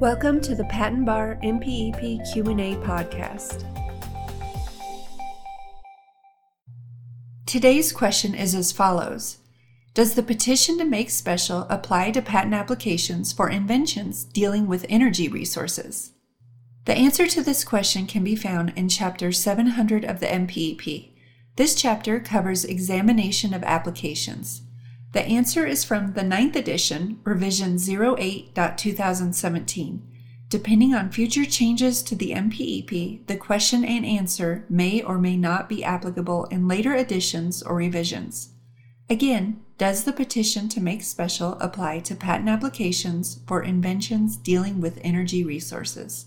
Welcome to the Patent Bar MPEP Q&A podcast. Today's question is as follows: Does the petition to make special apply to patent applications for inventions dealing with energy resources? The answer to this question can be found in chapter 700 of the MPEP. This chapter covers examination of applications. The answer is from the 9th edition, revision 08.2017. Depending on future changes to the MPEP, the question and answer may or may not be applicable in later editions or revisions. Again, does the petition to make special apply to patent applications for inventions dealing with energy resources?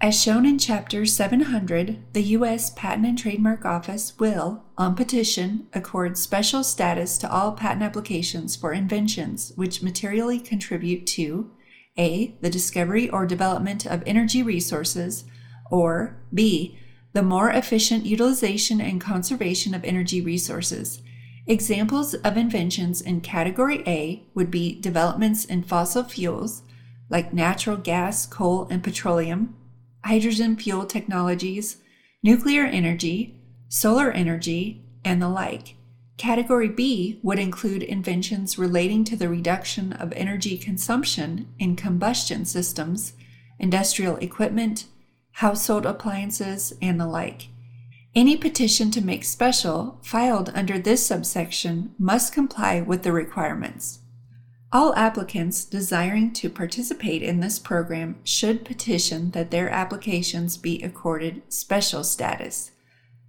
As shown in Chapter 700, the U.S. Patent and Trademark Office will, on petition, accord special status to all patent applications for inventions which materially contribute to a. the discovery or development of energy resources, or b. the more efficient utilization and conservation of energy resources. Examples of inventions in Category A would be developments in fossil fuels, like natural gas, coal, and petroleum hydrogen fuel technologies, nuclear energy, solar energy, and the like. Category B would include inventions relating to the reduction of energy consumption in combustion systems, industrial equipment, household appliances, and the like. Any petition to make special filed under this subsection must comply with the requirements. All applicants desiring to participate in this program should petition that their applications be accorded special status.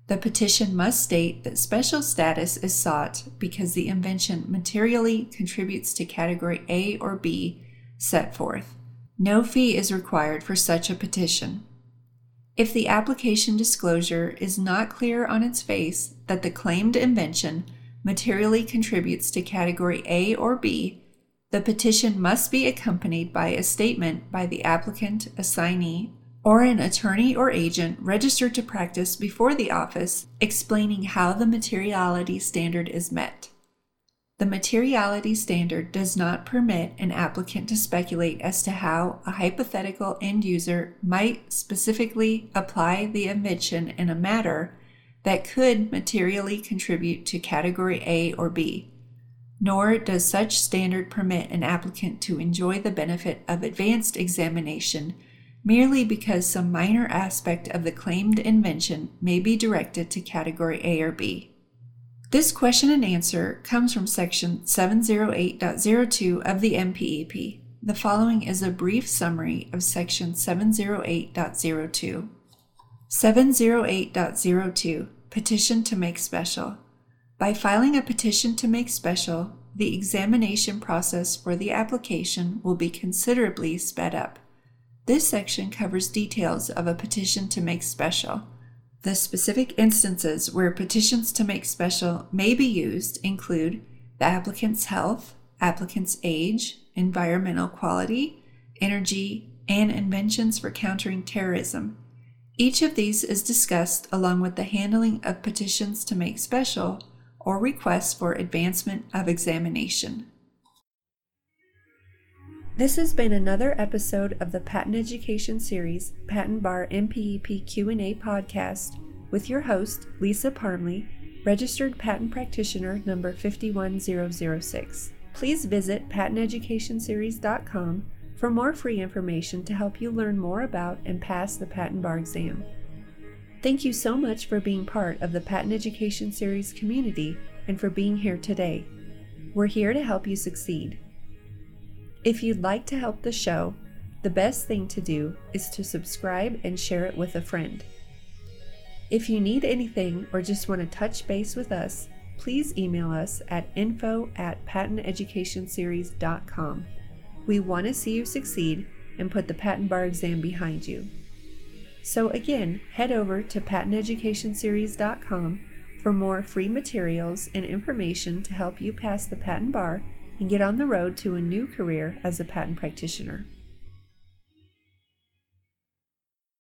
The petition must state that special status is sought because the invention materially contributes to category A or B set forth. No fee is required for such a petition. If the application disclosure is not clear on its face that the claimed invention materially contributes to category A or B, the petition must be accompanied by a statement by the applicant, assignee, or an attorney or agent registered to practice before the office explaining how the materiality standard is met. The materiality standard does not permit an applicant to speculate as to how a hypothetical end user might specifically apply the invention in a matter that could materially contribute to category A or B nor does such standard permit an applicant to enjoy the benefit of advanced examination merely because some minor aspect of the claimed invention may be directed to category A or B. This question and answer comes from section 708.02 of the MPEP. The following is a brief summary of section 708.02. 708.02 Petition to make special. By filing a petition to make special, the examination process for the application will be considerably sped up. This section covers details of a petition to make special. The specific instances where petitions to make special may be used include the applicant's health, applicant's age, environmental quality, energy, and inventions for countering terrorism. Each of these is discussed along with the handling of petitions to make special or requests for advancement of examination. This has been another episode of the Patent Education Series Patent Bar MPEP Q&A podcast with your host Lisa Parmley, registered patent practitioner number 51006. Please visit patenteducationseries.com for more free information to help you learn more about and pass the patent bar exam. Thank you so much for being part of the Patent Education Series community and for being here today. We're here to help you succeed. If you'd like to help the show, the best thing to do is to subscribe and share it with a friend. If you need anything or just want to touch base with us, please email us at info at patenteducationseries.com. We want to see you succeed and put the patent bar exam behind you. So, again, head over to patenteducationseries.com for more free materials and information to help you pass the patent bar and get on the road to a new career as a patent practitioner.